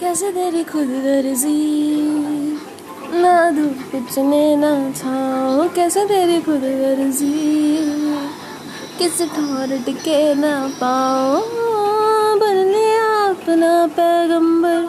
कैसे तेरी खुद गर्जी? ना धूप पिछने ना छाओ कैसे तेरी खुद गर्जी? किस ठोर टिके ना पाओ बन अपना पैगंबर।